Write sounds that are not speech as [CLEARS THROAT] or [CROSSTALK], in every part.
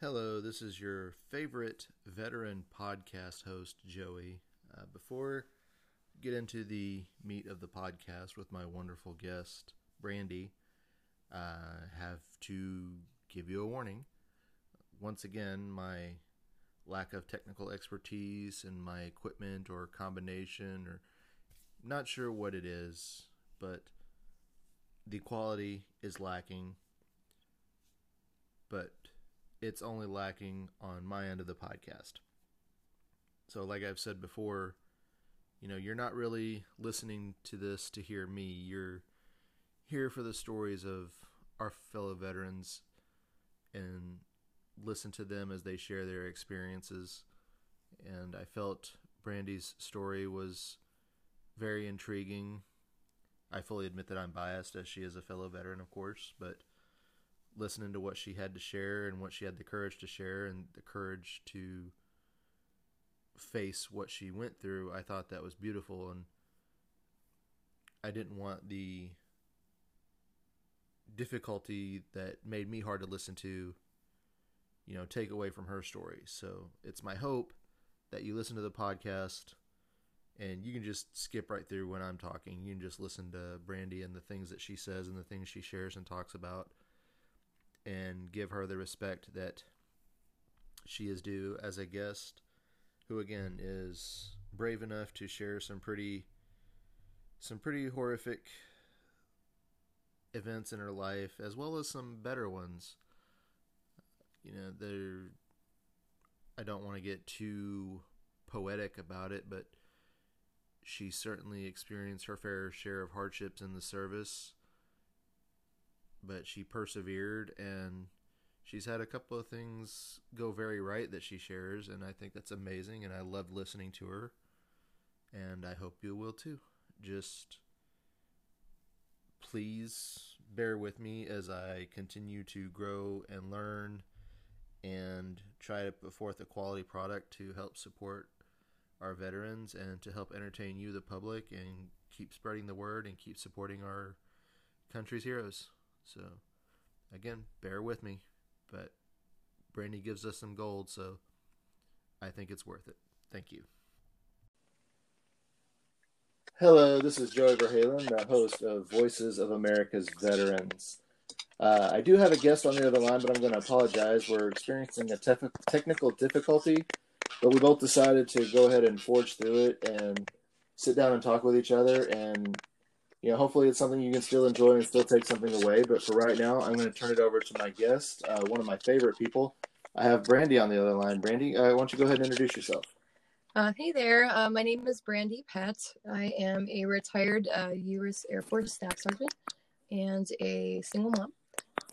Hello, this is your favorite veteran podcast host, Joey. Uh, before get into the meat of the podcast with my wonderful guest, Brandy, I uh, have to give you a warning. Once again, my lack of technical expertise and my equipment or combination, or not sure what it is, but the quality is lacking. But it's only lacking on my end of the podcast. So, like I've said before, you know, you're not really listening to this to hear me. You're here for the stories of our fellow veterans and listen to them as they share their experiences. And I felt Brandy's story was very intriguing. I fully admit that I'm biased, as she is a fellow veteran, of course, but listening to what she had to share and what she had the courage to share and the courage to face what she went through, I thought that was beautiful and I didn't want the difficulty that made me hard to listen to, you know, take away from her story. So it's my hope that you listen to the podcast and you can just skip right through when I'm talking. You can just listen to Brandy and the things that she says and the things she shares and talks about and give her the respect that she is due as a guest who again is brave enough to share some pretty some pretty horrific events in her life as well as some better ones. You know there I don't want to get too poetic about it but she certainly experienced her fair share of hardships in the service but she persevered and she's had a couple of things go very right that she shares and I think that's amazing and I loved listening to her and I hope you will too. Just please bear with me as I continue to grow and learn and try to put forth a quality product to help support our veterans and to help entertain you, the public, and keep spreading the word and keep supporting our country's heroes. So, again, bear with me, but Brandy gives us some gold, so I think it's worth it. Thank you. Hello, this is Joey Verhalen, the host of Voices of America's Veterans. Uh, I do have a guest on the other line, but I'm going to apologize. We're experiencing a tef- technical difficulty, but we both decided to go ahead and forge through it and sit down and talk with each other and you know, hopefully it's something you can still enjoy and still take something away. But for right now, I'm going to turn it over to my guest, uh, one of my favorite people. I have Brandy on the other line. Brandy, uh, why don't you go ahead and introduce yourself? Uh, hey there, uh, my name is Brandy Pett. I am a retired U.S. Uh, Air Force Staff Sergeant and a single mom.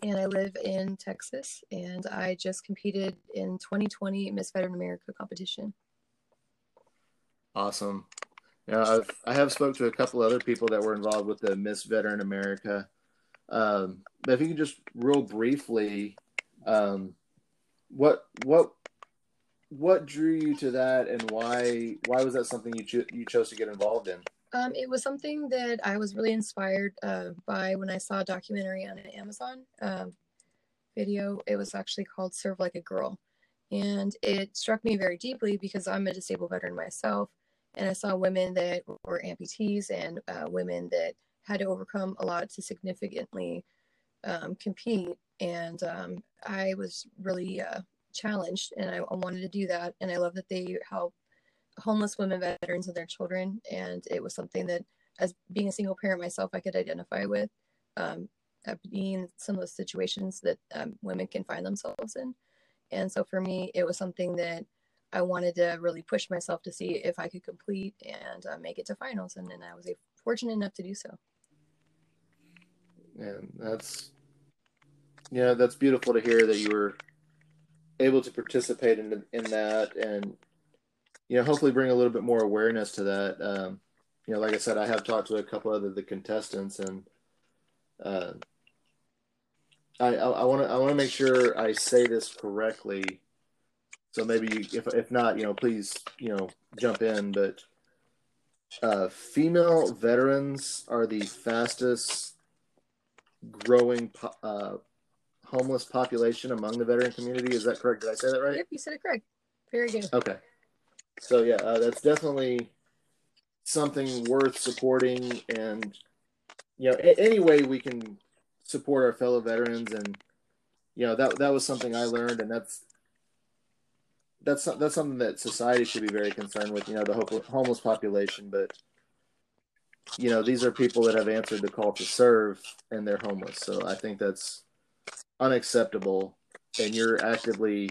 And I live in Texas, and I just competed in 2020 Miss Veteran America competition. Awesome. I've I have spoke to a couple other people that were involved with the Miss Veteran America. Um, but if you could just real briefly, um, what what what drew you to that, and why why was that something you cho- you chose to get involved in? Um, it was something that I was really inspired uh, by when I saw a documentary on an Amazon uh, video. It was actually called "Serve Like a Girl," and it struck me very deeply because I'm a disabled veteran myself and I saw women that were amputees and uh, women that had to overcome a lot to significantly um, compete. And um, I was really uh, challenged, and I, wanted to do that. And I love that they help homeless women, veterans, and their children. And it was something that, as being a single parent myself, I could identify with. Um, being some of the situations that um, women can find themselves in. And so for me, it was something that I wanted to really push myself to see if I could complete and uh, make it to finals, and then I was fortunate enough to do so. And that's yeah, that's beautiful to hear that you were able to participate in in that, and you know, hopefully bring a little bit more awareness to that. Um, you know, like I said, I have talked to a couple of the contestants, and uh, I I want to I want to make sure I say this correctly so maybe if if not, you know, please, you know, jump in. But uh, female veterans are the fastest growing uh, homeless population among the veteran community. Is that correct? Did I say that right? Yep, you said it correct. Very good. Okay. So yeah, uh, that's definitely something worth supporting, and you know, a- any way we can support our fellow veterans, and you know, that that was something I learned, and that's that's that's something that society should be very concerned with. You know, the homeless population, but you know, these are people that have answered the call to serve, and they're homeless. So I think that's unacceptable, and you're actively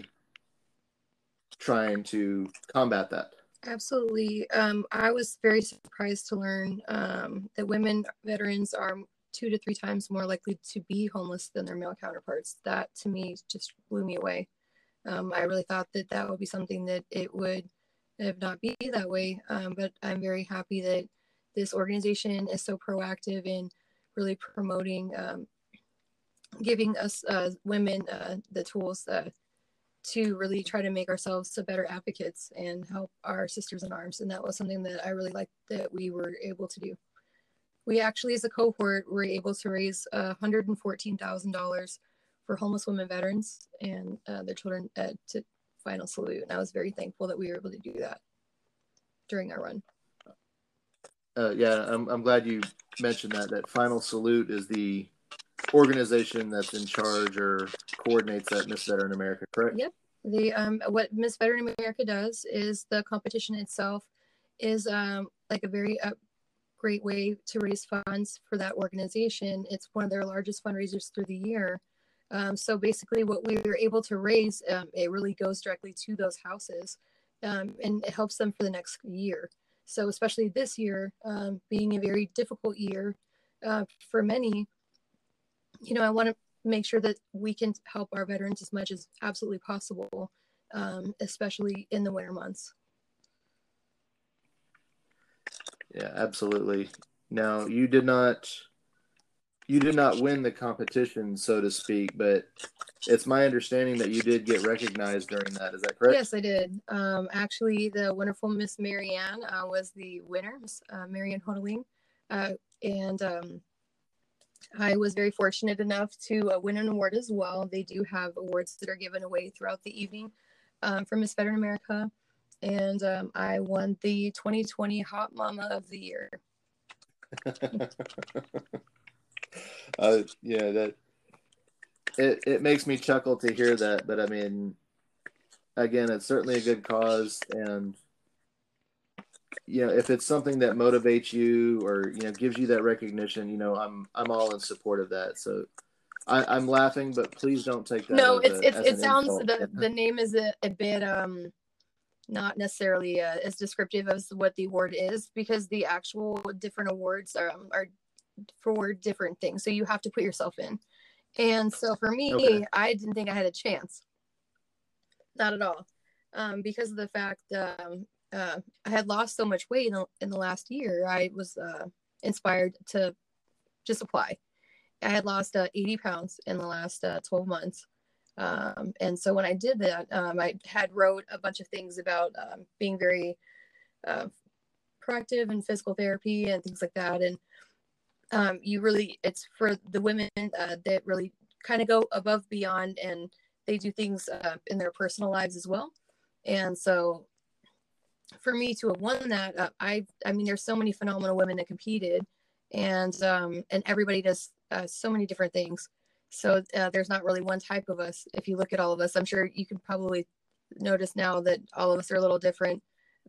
trying to combat that. Absolutely. Um, I was very surprised to learn um, that women veterans are two to three times more likely to be homeless than their male counterparts. That to me just blew me away. Um, I really thought that that would be something that it would have not be that way. Um, but I'm very happy that this organization is so proactive in really promoting, um, giving us uh, women uh, the tools uh, to really try to make ourselves so better advocates and help our sisters in arms. And that was something that I really liked that we were able to do. We actually, as a cohort, were able to raise $114,000 for homeless women veterans and uh, their children uh, to Final Salute. And I was very thankful that we were able to do that during our run. Uh, yeah, I'm, I'm glad you mentioned that. That Final Salute is the organization that's in charge or coordinates that Miss Veteran America, correct? Yep. The um, what Miss Veteran America does is the competition itself is um, like a very uh, great way to raise funds for that organization. It's one of their largest fundraisers through the year. Um, so basically, what we were able to raise, um, it really goes directly to those houses, um, and it helps them for the next year. So especially this year, um, being a very difficult year uh, for many, you know, I want to make sure that we can help our veterans as much as absolutely possible, um, especially in the winter months. Yeah, absolutely. Now, you did not you did not win the competition, so to speak, but it's my understanding that you did get recognized during that. Is that correct? Yes, I did. Um, actually, the wonderful Miss Marianne uh, was the winner, Miss uh, Marianne Hodeling, uh, and um, I was very fortunate enough to uh, win an award as well. They do have awards that are given away throughout the evening um, from Miss Veteran America, and um, I won the 2020 Hot Mama of the Year. [LAUGHS] [LAUGHS] uh, yeah, that it it makes me chuckle to hear that. But I mean, again, it's certainly a good cause, and you know, if it's something that motivates you or you know gives you that recognition, you know, I'm I'm all in support of that. So. I, am laughing, but please don't take that. No, it's, a, it's it sounds the, the name is a, a bit um not necessarily uh, as descriptive as what the award is because the actual different awards are um, are for different things. So you have to put yourself in. And so for me, okay. I didn't think I had a chance. Not at all. Um, because of the fact um, uh, I had lost so much weight in the, in the last year, I was uh, inspired to just apply. I had lost uh, 80 pounds in the last uh, 12 months. Um, and so when I did that, um, I had wrote a bunch of things about um, being very uh, proactive in physical therapy and things like that. And um, you really it's for the women uh, that really kind of go above beyond and they do things uh, in their personal lives as well. And so for me to have won that uh, i i mean there's so many phenomenal women that competed and um and everybody does uh, so many different things. So uh, there's not really one type of us. If you look at all of us i'm sure you can probably notice now that all of us are a little different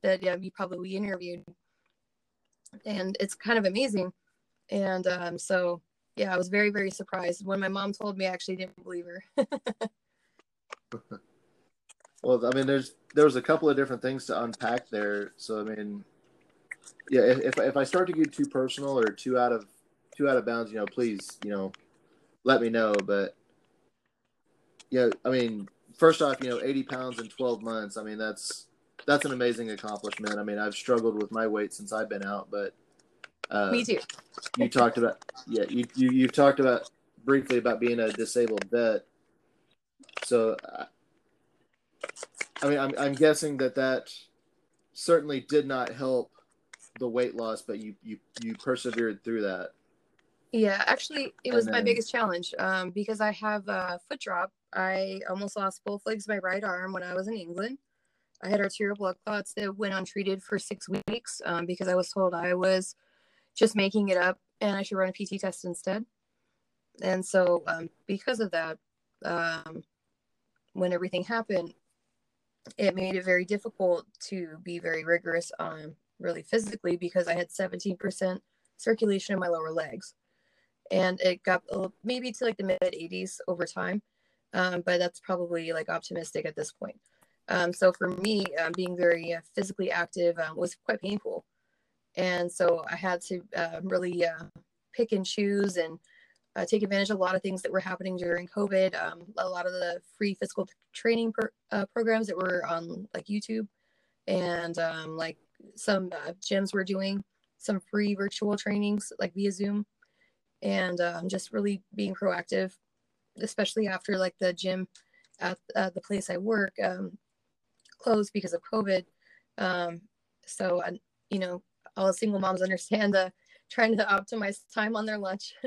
that yeah, you probably interviewed. And it's kind of amazing and um, so, yeah, I was very, very surprised. When my mom told me, I actually didn't believe her. [LAUGHS] well, I mean, there's there was a couple of different things to unpack there. So, I mean, yeah, if if I start to get too personal or too out of too out of bounds, you know, please, you know, let me know. But yeah, I mean, first off, you know, 80 pounds in 12 months. I mean, that's that's an amazing accomplishment. I mean, I've struggled with my weight since I've been out, but uh, Me too. you talked about yeah you, you you've talked about briefly about being a disabled vet. So, uh, I mean, I'm I'm guessing that that certainly did not help the weight loss, but you you you persevered through that. Yeah, actually, it was And my biggest challenge um, because I have a foot drop. I almost lost both legs of my right arm when I was in England. I had arterial blood clots that went untreated for six weeks um, because I was told I was just making it up and I should run a PT test instead. And so, um, because of that, um, when everything happened, it made it very difficult to be very rigorous on really physically because I had 17% circulation in my lower legs. And it got little- maybe to like the mid 80s over time um, but that's probably like optimistic at this point. Um, so for me um, being very uh, physically active um, was quite painful and so i had to uh, really uh, pick and choose and uh, take advantage of a lot of things that were happening during covid um, a lot of the free physical training per, uh, programs that were on like youtube and um, like some uh, gyms were doing some free virtual trainings like via zoom and um, just really being proactive, especially after like the gym at uh, the place I work um, closed because of COVID. Um, so, I, you know, all single moms understand the trying to optimize time on their lunch. [LAUGHS]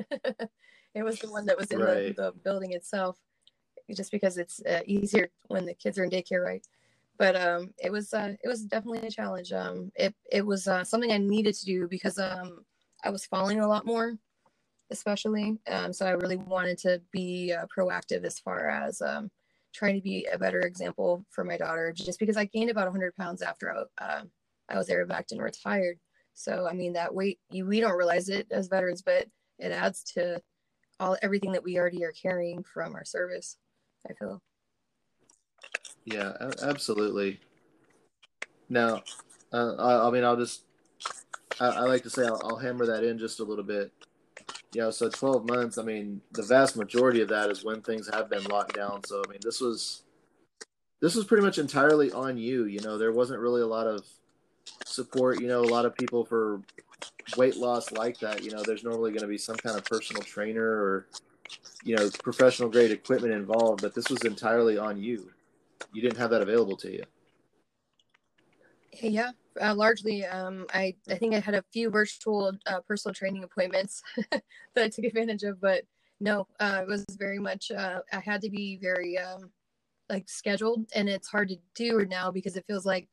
it was the one that was in Right. the, the building itself, just because it's uh, easier when the kids are in daycare, right? But um, it was uh, it was definitely a challenge. Um, it it was uh, something I needed to do because um, I was falling a lot more especially. Um, so I really wanted to be uh, proactive as far as um, trying to be a better example for my daughter, just because I gained about 100 pounds after I, uh, I was Aerovac and retired. So I mean that weight, you, we don't realize it as veterans, but it adds to all everything that we already are carrying from our service. I feel. Yeah, absolutely. Now, uh, I, I mean, I'll just, I, I like to say, I'll, I'll hammer that in just a little bit. You know, so 12 months, I mean, the vast majority of that is when things have been locked down. So, I mean, this was, this was pretty much entirely on you. You know, there wasn't really a lot of support. You know, a lot of people for weight loss like that, you know, there's normally going to be some kind of personal trainer or, you know, professional grade equipment involved, but this was entirely on you you didn't have that available to you. Yeah, uh, largely. Um, I I think I had a few virtual uh, personal training appointments [LAUGHS] that I took advantage of, but no, uh, it was very much. Uh, I had to be very um, like scheduled, and it's hard to do now because it feels like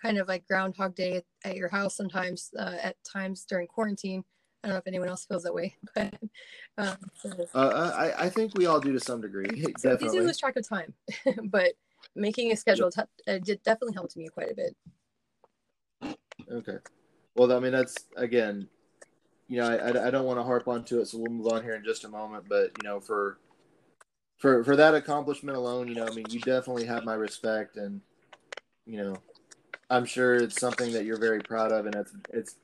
kind of like Groundhog Day at, at your house sometimes. Uh, at times during quarantine, I don't know if anyone else feels that way, [LAUGHS] but um, so, Uh, I, I think we all do to some degree. so it's easy to lose track of time, [LAUGHS] but making a schedule t- uh, did definitely helped me quite a bit. Okay. Well, I mean, that's again, you know, I, I don't want to harp onto it, so we'll move on here in just a moment. But you know, for for for that accomplishment alone, you know, I mean, you definitely have my respect, and you know, I'm sure it's something that you're very proud of, and it's it's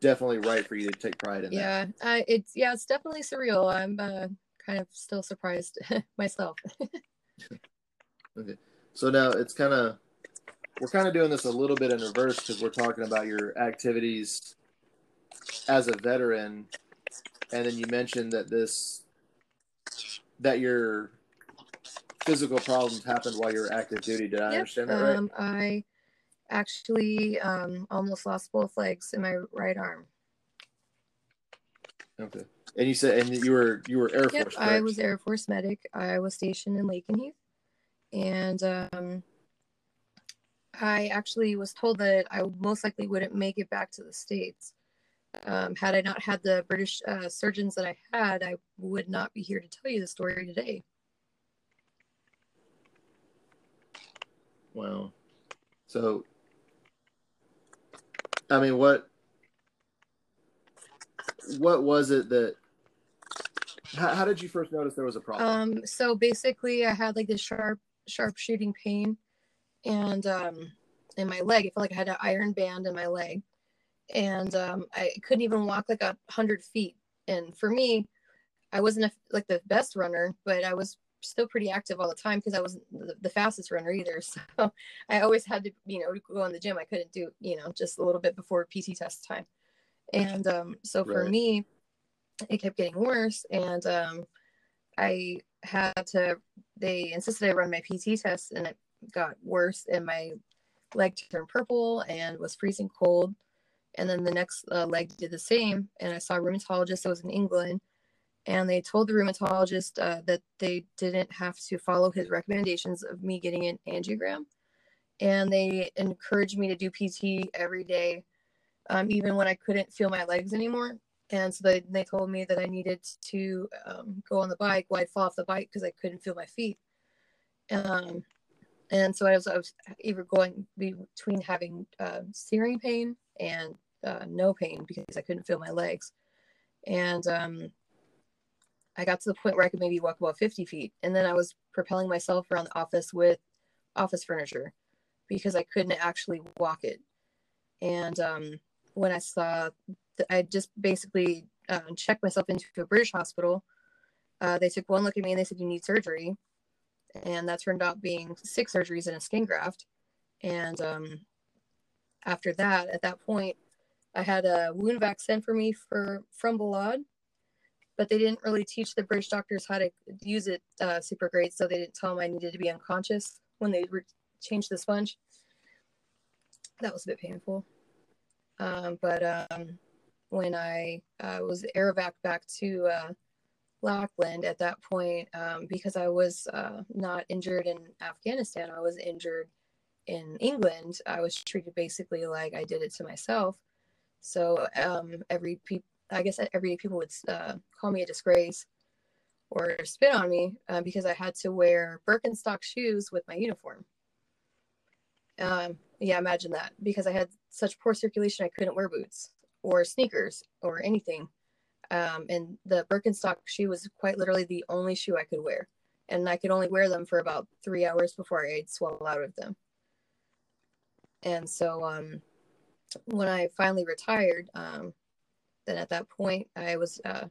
definitely right for you to take pride in. that. yeah I, it's yeah it's definitely surreal i'm uh, kind of still surprised [LAUGHS] myself [LAUGHS] okay, So now it's kind of we're kind of doing this a little bit in reverse because we're talking about your activities as a veteran, and then you mentioned that this that your physical problems happened while you were active duty. Did I Yep, understand that right? um, i actually um, almost lost both legs in my right arm Okay. And you said, and you were you were Air yep Force. i was air force medic i was stationed in lakenheath and um, i actually was told that i most likely wouldn't make it back to the states um, had i not had the british uh, surgeons that i had i would not be here to tell you the story today Wow. So, I mean, what what was it that? How, how did you first notice there was a problem? Um, so basically, I had like this sharp, sharp shooting pain, and um, in my leg, it felt like I had an iron band in my leg, and um, I couldn't even walk like a hundred feet. And for me, I wasn't a, like the best runner, but I was still pretty active all the time because I wasn't the, the fastest runner either. [LAUGHS] So I always had to, you know, go in the gym. I couldn't do, you know, just a little bit before PT test time. And um, so for Right. me, it kept getting worse. And um, I had to, they insisted I run my PT test and it got worse and my leg turned purple and was freezing cold. And then the next uh, leg did the same. And I saw a rheumatologist that was in England. And they told the rheumatologist uh, that they didn't have to follow his recommendations of me getting an angiogram. And they encouraged me to do PT every day, um, even when I couldn't feel my legs anymore. And so they, they told me that I needed to um, go on the bike. Well, I'd fall off the bike because I couldn't feel my feet. Um, and so I was, I was either going between having uh, searing pain and uh, no pain because I couldn't feel my legs. And um, I got to the point where I could maybe walk about 50 feet. And then I was propelling myself around the office with office furniture because I couldn't actually walk it. And um, when I saw, I just basically uh, checked myself into a British hospital. Uh, they took one look at me and they said, You need surgery and that turned out being six surgeries and a skin graft. And um, after that, at that point, I had a wound vac sent for me for from Balad, but they didn't really teach the British doctors how to use it uh, super great, so they didn't tell them I needed to be unconscious when they re- changed the sponge. That was a bit painful. Um, but um, when I uh, was aerovac back to uh, Lackland at that point um, because I was uh, not injured in Afghanistan. I was injured in England. I was treated basically like I did it to myself. So um, every pe- I guess every people would uh, call me a disgrace or spit on me uh, because I had to wear Birkenstock shoes with my uniform. Um, yeah, imagine that because I had such poor circulation, I couldn't wear boots or sneakers or anything. Um, and the Birkenstock shoe was quite literally the only shoe I could wear. And I could only wear them for about three hours before I'd swell out of them. And so um, when I finally retired, um, then at that point I was, uh,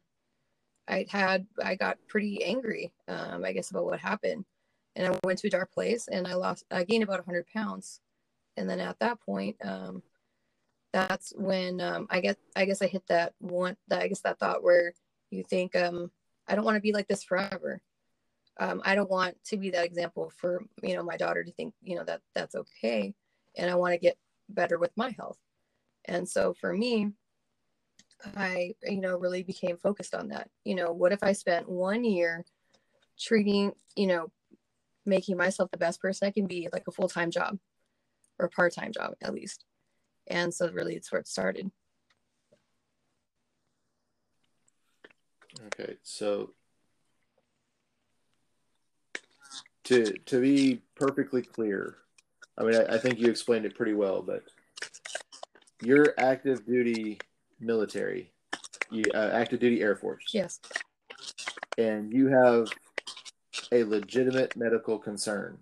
I had, I got pretty angry, um, I guess, about what happened. And I went to a dark place and I lost, I gained about 100 pounds. And then at that point, um, that's when um, I get I guess I hit that one that I guess that thought where you think um, I don't want to be like this forever. Um, I don't want to be that example for you know my daughter to think you know that that's okay, and I want to get better with my health. And so for me, I you know really became focused on that. You know, what if I spent one year treating you know making myself the best person I can be like a full time job or part time job at least and so really it's where it started okay so to to be perfectly clear i mean i, I think you explained it pretty well but you're active duty military you uh, active duty air force yes and you have a legitimate medical concern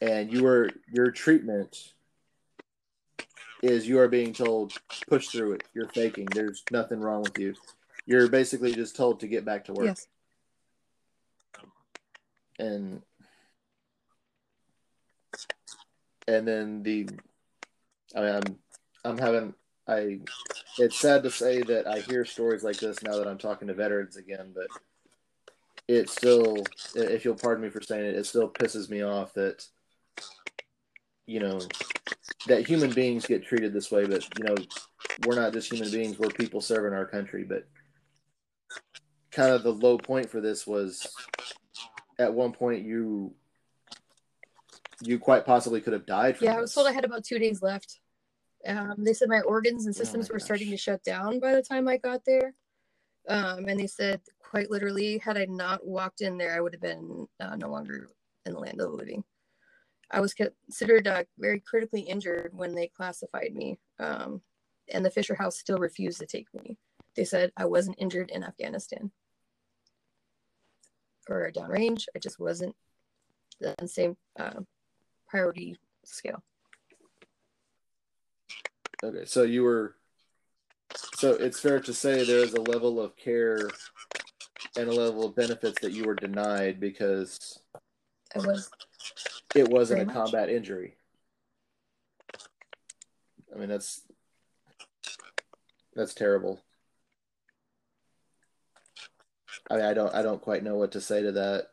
and you were your treatment is you are being told push through it. You're faking. There's nothing wrong with you. You're basically just told to get back to work. Yes. And and then the I mean I'm I'm having I it's sad to say that I hear stories like this now that I'm talking to veterans again, but it still if you'll pardon me for saying it, it still pisses me off that you know that human beings get treated this way, but you know, we're not just human beings; we're people serving our country. But kind of the low point for this was at one point you you quite possibly could have died. yeah, this. I was told I had about two days left. Um, they said my organs and oh systems oh were gosh. starting to shut down by the time I got there. Um, and they said quite literally, had I not walked in there, I would have been uh, no longer in the land of the living. I was considered uh, very critically injured when they classified me, um, and the Fisher House still refused to take me. They said I wasn't injured in Afghanistan or downrange. I just wasn't the same uh, priority scale. Okay, so you were. So it's fair to say there is a level of care and a level of benefits that you were denied because I was it wasn't a much. combat injury. I mean that's that's terrible. I mean I don't I don't quite know what to say to that.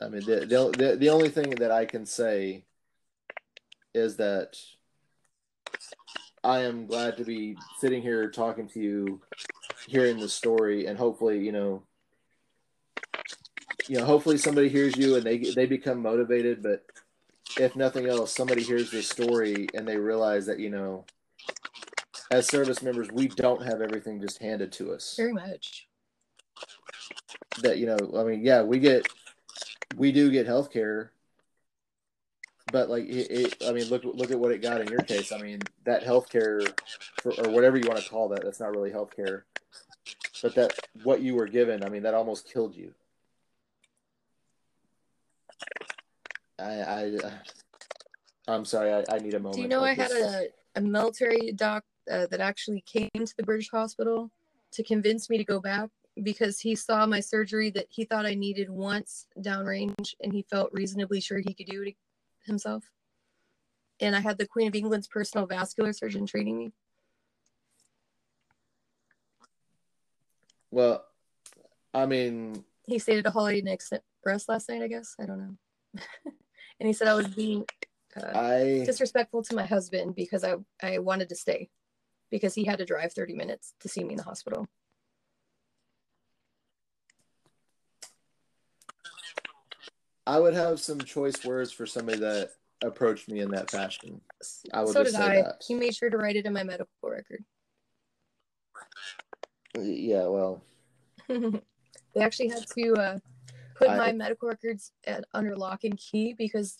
I mean the the the, the only thing that I can say is that I am glad to be sitting here talking to you, hearing the story, and hopefully, you know, you know, hopefully somebody hears you and they they become motivated. But if nothing else, somebody hears this story and they realize that you know, as service members, we don't have everything just handed to us. Very much. That you know, I mean, yeah, we get, we do get health care, but like it, it, I mean, look look at what it got in your case. I mean, that health care, or whatever you want to call that, that's not really health care, but that what you were given, I mean, that almost killed you. I, I I'm sorry. I, I need a moment. Do you know I had a, a military doc uh, that actually came to the British hospital to convince me to go back because he saw my surgery that he thought I needed once downrange and he felt reasonably sure he could do it himself. And I had the Queen of England's personal vascular surgeon treating me. Well, I mean, he stayed at a Holiday Inn Express last night, I guess. I don't know. [LAUGHS] and he said I was being uh, I... disrespectful to my husband because I, I wanted to stay because he had to drive 30 minutes to see me in the hospital. I would have some choice words for somebody that approached me in that fashion. I would so did I. That. He made sure to write it in my medical record. Yeah, well. [LAUGHS] they actually had to uh, put I, my medical records at, under lock and key because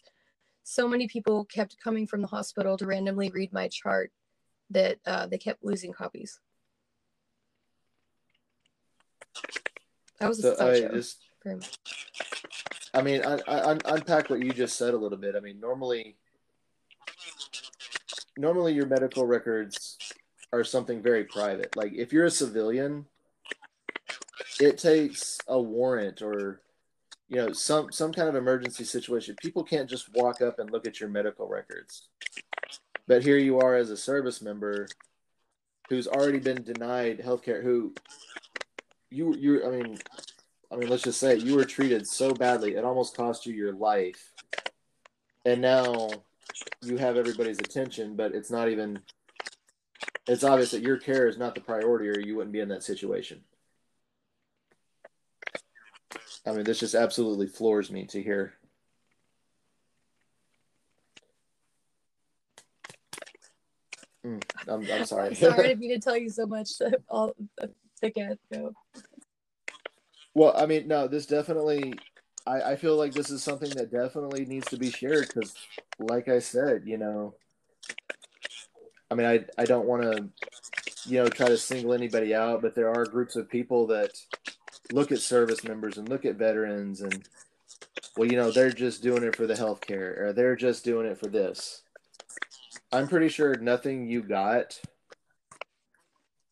so many people kept coming from the hospital to randomly read my chart that uh, they kept losing copies. That was a so I just, very much. I mean, I, I, unpack what you just said a little bit. I mean, normally, normally your medical records are something very private. Like if you're a civilian, it takes a warrant or you know some some kind of emergency situation. People can't just walk up and look at your medical records. But here you are as a service member who's already been denied healthcare. Who you you I mean I mean, let's just say you were treated so badly, it almost cost you your life. And now you have everybody's attention, but it's not even, it's obvious that your care is not the priority or you wouldn't be in that situation. I mean, this just absolutely floors me to hear. Mm, I'm, I'm sorry. I'm sorry [LAUGHS] if you did tell you so much. I'll take it. Go. Well, I mean, no, this definitely. I, I feel like this is something that definitely needs to be shared because, like I said, you know, I mean, I I don't want to, you know, try to single anybody out, but there are groups of people that look at service members and look at veterans and, well, you know, they're just doing it for the health care or they're just doing it for this. I'm pretty sure nothing you got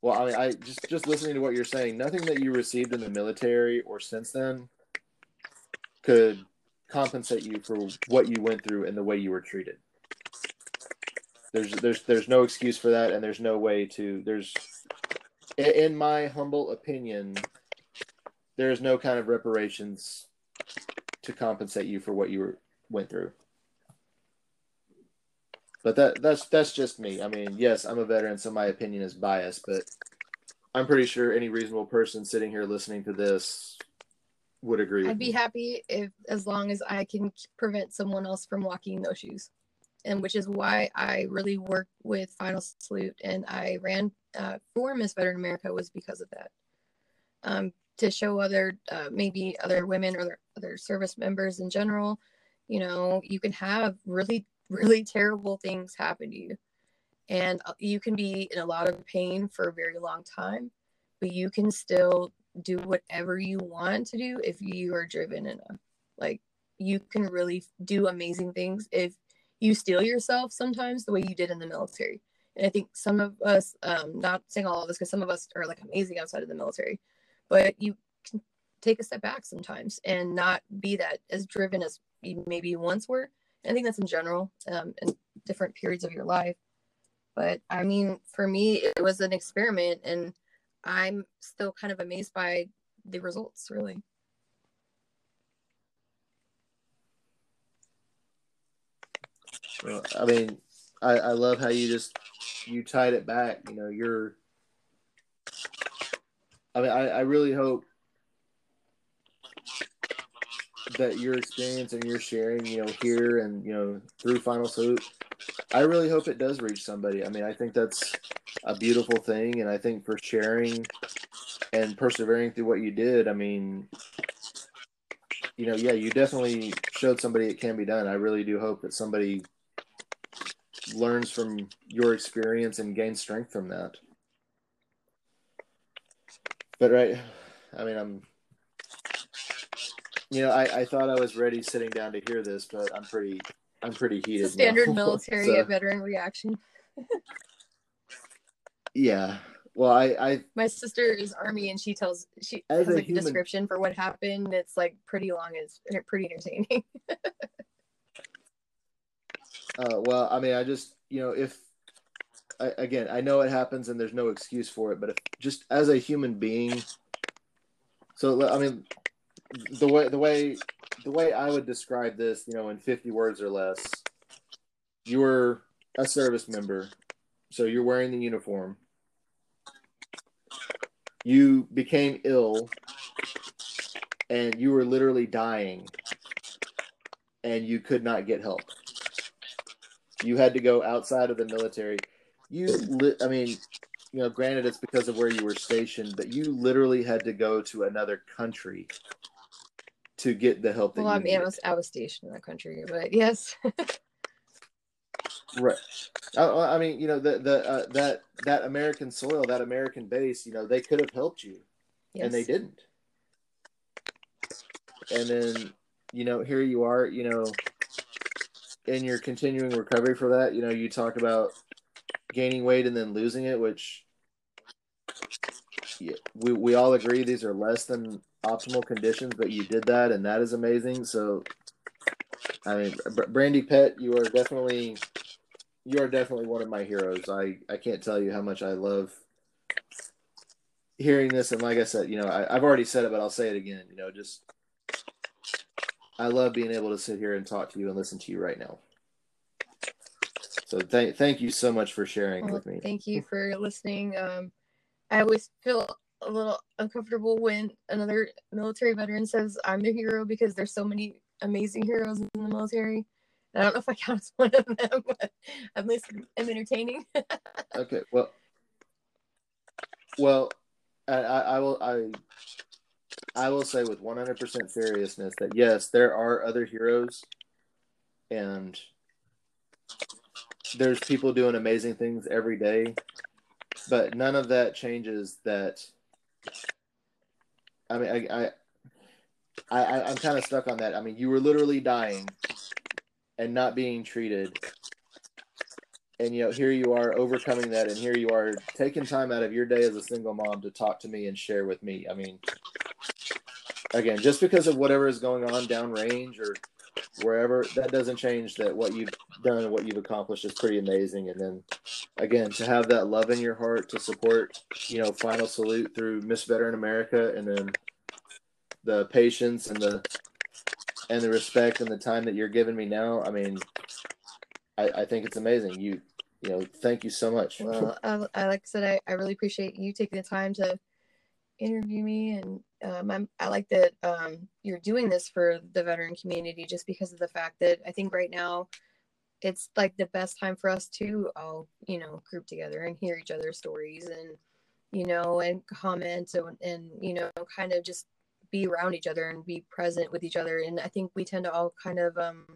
well, I mean, I just just listening to what you're saying, nothing that you received in the military or since then could compensate you for what you went through and the way you were treated. There's there's there's no excuse for that, and there's no way to there's in my humble opinion, there is no kind of reparations to compensate you for what you were, went through. But that that's that's just me. I mean, yes, I'm a veteran, so my opinion is biased, but I'm pretty sure any reasonable person sitting here listening to this would agree. I'd be happy if as long as I can prevent someone else from walking those shoes. And which is why I really worked with Final Salute and I ran uh, for Miss Veteran America was because of that. Um, to show other uh, maybe other women or other service members in general, you know, you can have really really terrible things happen to you. And uh, you can be in a lot of pain for a very long time, but you can still do whatever you want to do if you are driven enough. Like you can really do amazing things if you steel yourself sometimes the way you did in the military. And I think some of us, um, not saying all of us, because some of us are like amazing outside of the military, but you can take a step back sometimes and not be that as driven as you maybe once were I think that's in general um, in different periods of your life. But I mean, for me, it was an experiment, and I'm still kind of amazed by the results, really. Well, I mean, I, I love how you just you tied it back. You know, you're. I mean, I, I really hope that your experience and your sharing, you know, here and you know through Final Salute, I really hope it does reach somebody. I mean, I think that's a beautiful thing, and I think for sharing and persevering through what you did, I mean, you know, yeah, you definitely showed somebody it can be done. I really do hope that somebody learns from your experience and gains strength from that. But right, I mean, I'm, you know, I, I thought I was ready sitting down to hear this, but I'm pretty, I'm pretty heated. standard now. [LAUGHS] military So, veteran reaction. yeah. Well, I, I, My sister is army, and she tells she As has a human- description for what happened. It's like pretty long. It's pretty entertaining. [LAUGHS] uh, well, I mean, I just, you know, if, I, again, I know it happens and there's no excuse for it, but if just as a human being, so I mean, the way, the way, the way I would describe this, you know, in 50 words or less, you were a service member, so you're wearing the uniform. You became ill, and you were literally dying, and you could not get help. You had to go outside of the military. You, li- I mean, you know, granted it's because of where you were stationed, but you literally had to go to another country to get the help that well, I mean, I was I was stationed in that country, but yes, [LAUGHS] Right. I, I mean, you know, the the uh, that that American soil, that American base, you know, they could have helped you, yes. and they didn't. And then, you know, here you are, you know, in your continuing recovery for that. You know, you talk about gaining weight and then losing it, which yeah, we we all agree these are less than optimal conditions, but you did that, and that is amazing. So, I mean, Brandy Pett, you are definitely you are definitely one of my heroes. I I can't tell you how much I love hearing this, and like I said, you know, I, I've already said it, but I'll say it again. You know, just I love being able to sit here and talk to you and listen to you right now. So thank thank you so much for sharing Well, with me. thank you for listening. Um, I always feel a little uncomfortable when another military veteran says I'm the hero because there's so many amazing heroes in the military. I don't know if I count as [LAUGHS] one of them, but at least I'm entertaining. [LAUGHS] Okay, well, well, I, I, will I I will say with one hundred percent seriousness that yes, there are other heroes, and there's people doing amazing things every day, but none of that changes that. I mean, I, I, I I'm kind of stuck on that. I mean, you were literally dying, and not being treated, and you know here you are overcoming that and here you are taking time out of your day as a single mom to talk to me and share with me. I mean again just because of whatever is going on downrange or wherever that doesn't change that what you've done and what you've accomplished is pretty amazing. And then again to have that love in your heart to support you know final salute through miss veteran america and then the patience and the and the respect and the time that you're giving me now i mean I, I think it's amazing. You, you know, thank you so much. well, I, like I said, I, I really appreciate you taking the time to interview me, and um, I'm, I like that um, you're doing this for the veteran community, just because of the fact that I think right now it's like the best time for us to all you know group together and hear each other's stories and you know and comment and, and you know kind of just be around each other and be present with each other. And i think we tend to all kind of um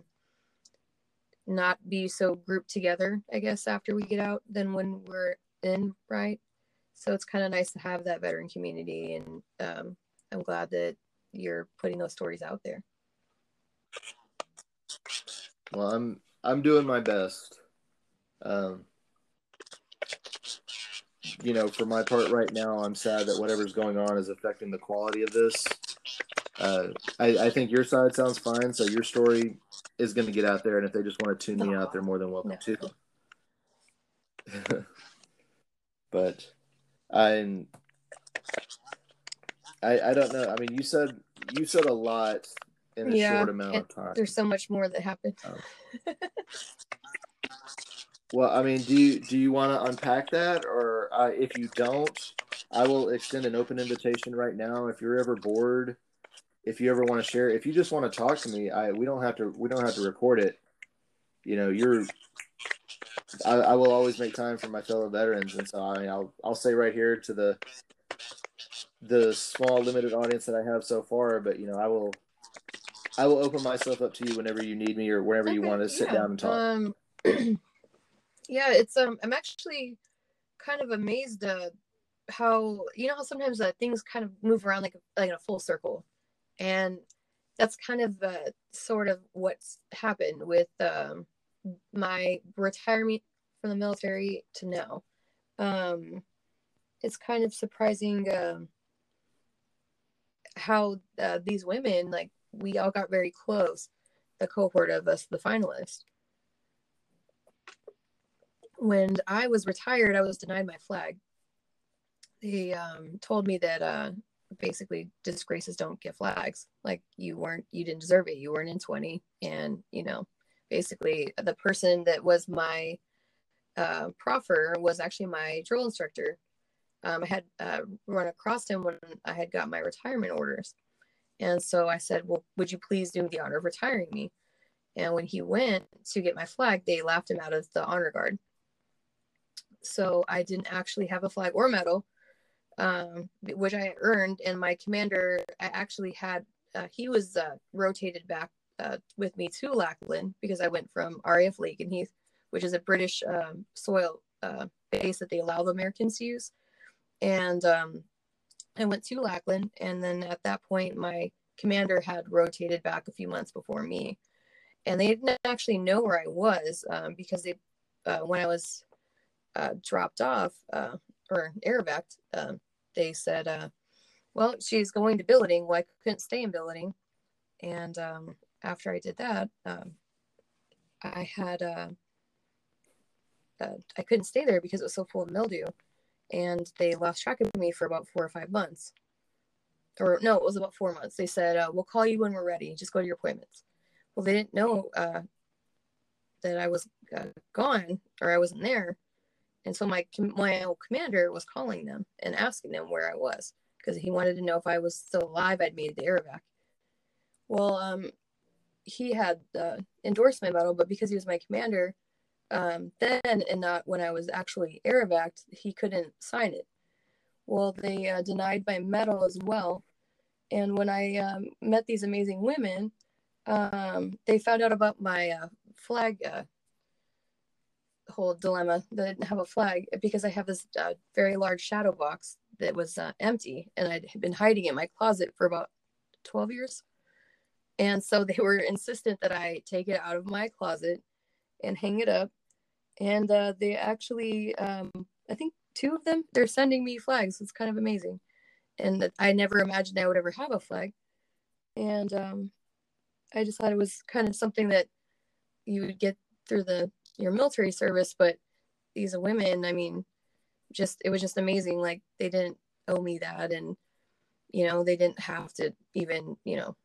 not be so grouped together i guess after we get out than when we're in right? So it's kind of nice to have that veteran community and um, i'm glad that you're putting those stories out there. Well, I'm I'm doing my best. Um, you know, for my part right now, I'm sad that whatever's going on is affecting the quality of this. Uh, I, I think your side sounds fine, so your story is going to get out there, and if they just want to tune me out, they're more than welcome No. to. [LAUGHS] but I'm, I I don't know. I mean, you said you said a lot in a Yeah, short amount of time. there's so much more that happened Oh. [LAUGHS] Well, I mean, do you do you want to unpack that, or uh, if you don't, I will extend an open invitation right now. If you're ever bored, if you ever want to share, if you just want to talk to me, I we don't have to we don't have to record it. You know, you're. I, I will always make time for my fellow veterans, and so I mean, I'll I'll say right here to the the small limited audience that I have so far, but you know, I will I will open myself up to you whenever you need me or whenever you want to sit yeah. down and talk. Um, [CLEARS THROAT] yeah, it's um, I'm actually kind of amazed uh, how you know how sometimes uh, things kind of move around like like in a full circle, and that's kind of uh, sort of what's happened with um, my retirement from the military to now. Um, it's kind of surprising um, how uh, these women like we all got very close the cohort of us, the finalists. When I was retired, I was denied my flag. They um, told me that uh, basically disgraces don't get flags. Like you weren't, you didn't deserve it. You weren't in 20. And, you know, basically the person that was my uh, proffer was actually my drill instructor. Um, I had uh, run across him when I had got my retirement orders. And so I said, Well, would you please do me the honor of retiring me? And when he went to get my flag, they laughed him out of the honor guard. So I didn't actually have a flag or medal, um, which I earned. And my commander, I actually had, uh, he was uh, rotated back uh, with me to Lackland because I went from RAF Lakenheath, which is a British um, soil uh, base that they allow the Americans to use. And um, I went to Lackland, and then at that point, my commander had rotated back a few months before me, and they didn't actually know where I was um, because they, uh, when I was uh, dropped off uh, or air evac, um, they said, uh, "Well, she's going to billeting. Well, I couldn't stay in billeting, and um, after I did that, um, I had uh, uh, I couldn't stay there because it was so full of mildew." And they lost track of me for about four or five months. Or no, it was about four months. They said, uh, "We'll call you when we're ready. Just go to your appointments." Well, they didn't know uh, that I was uh, gone or I wasn't there, and so my my old commander was calling them and asking them where I was because he wanted to know if I was still alive. I'd made the air evac. Well, um, he had endorsed my medal, but because he was my commander, um, then and not when I was actually air evac, he couldn't sign it. Well, they uh, denied my medal as well. And when I um, met these amazing women, um, they found out about my uh, flag uh, whole dilemma that I didn't have a flag because I have this uh, very large shadow box that was uh, empty and I'd been hiding in my closet for about 12 years. And so they were insistent that I take it out of my closet and hang it up and uh, they actually um, i think two of them they're sending me flags. It's kind of amazing. And i never imagined i would ever have a flag. And um, i just thought it was kind of something that you would get through the your military service but these women i mean just it was just amazing. Like they didn't owe me that. And you know they didn't have to even you know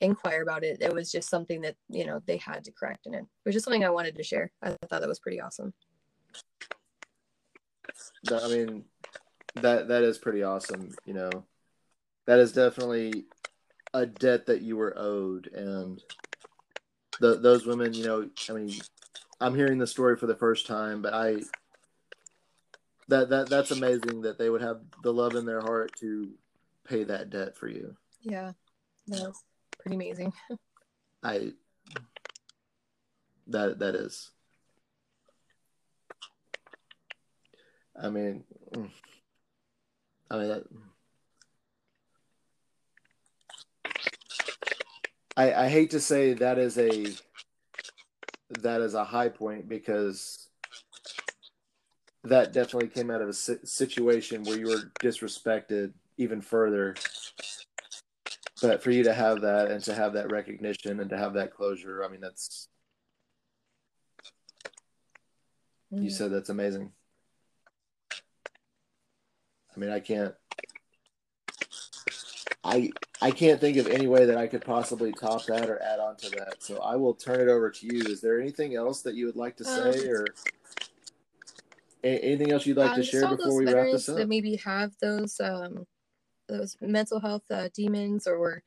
inquire about it. It was just something that, you know, they had to correct in it. It was just something I wanted to share. I thought that was pretty awesome. I mean, that that is pretty awesome. You know, that is definitely a debt that you were owed, and the, those women. You know, I mean, I'm hearing the story for the first time, but I that that that's amazing that they would have the love in their heart to pay that debt for you. Yeah. Was pretty amazing. [LAUGHS] I that that is. I mean, mm. I mean that. I I hate to say that is a that is a high point because that definitely came out of a situation where you were disrespected even further but for you to have that and to have that recognition and to have that closure i mean that's you said that's amazing. I mean i can't i i can't think of any way that i could possibly top that or add on to that. So i will turn it over to you. Is there anything else that you would like to say Um, or anything else you'd like Um, to share before we wrap this up? that maybe have those um those mental health uh, demons or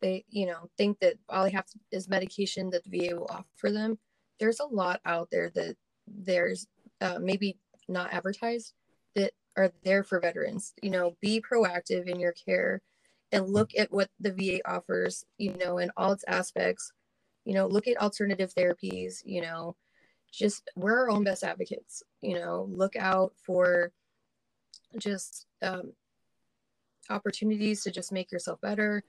they you know think that all they have is medication that the VA will offer them. There's a lot out there that there's uh, maybe not advertised that are there for veterans. You know, be proactive in your care and look at what the VA offers. You know, in all its aspects. You know, look at alternative therapies. You know, just we're our own best advocates. You know, look out for just um, opportunities to just make yourself better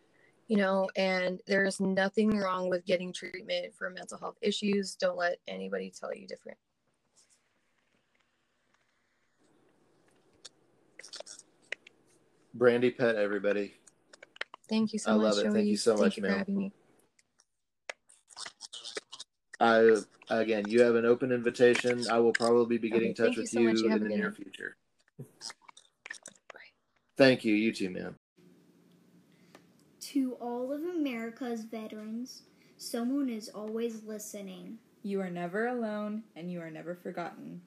you know and there's nothing wrong with getting treatment for mental health issues don't let anybody tell you different Brandy Pett, everybody. thank you so I much love it. Joey. Thank you so Thank much, you for having me I again, you have an open invitation. I will probably be getting in touch thank you with so you, much. You have in the near future. Bye. Thank you. You too, man. To all of America's veterans, someone is always listening. You are never alone and you are never forgotten.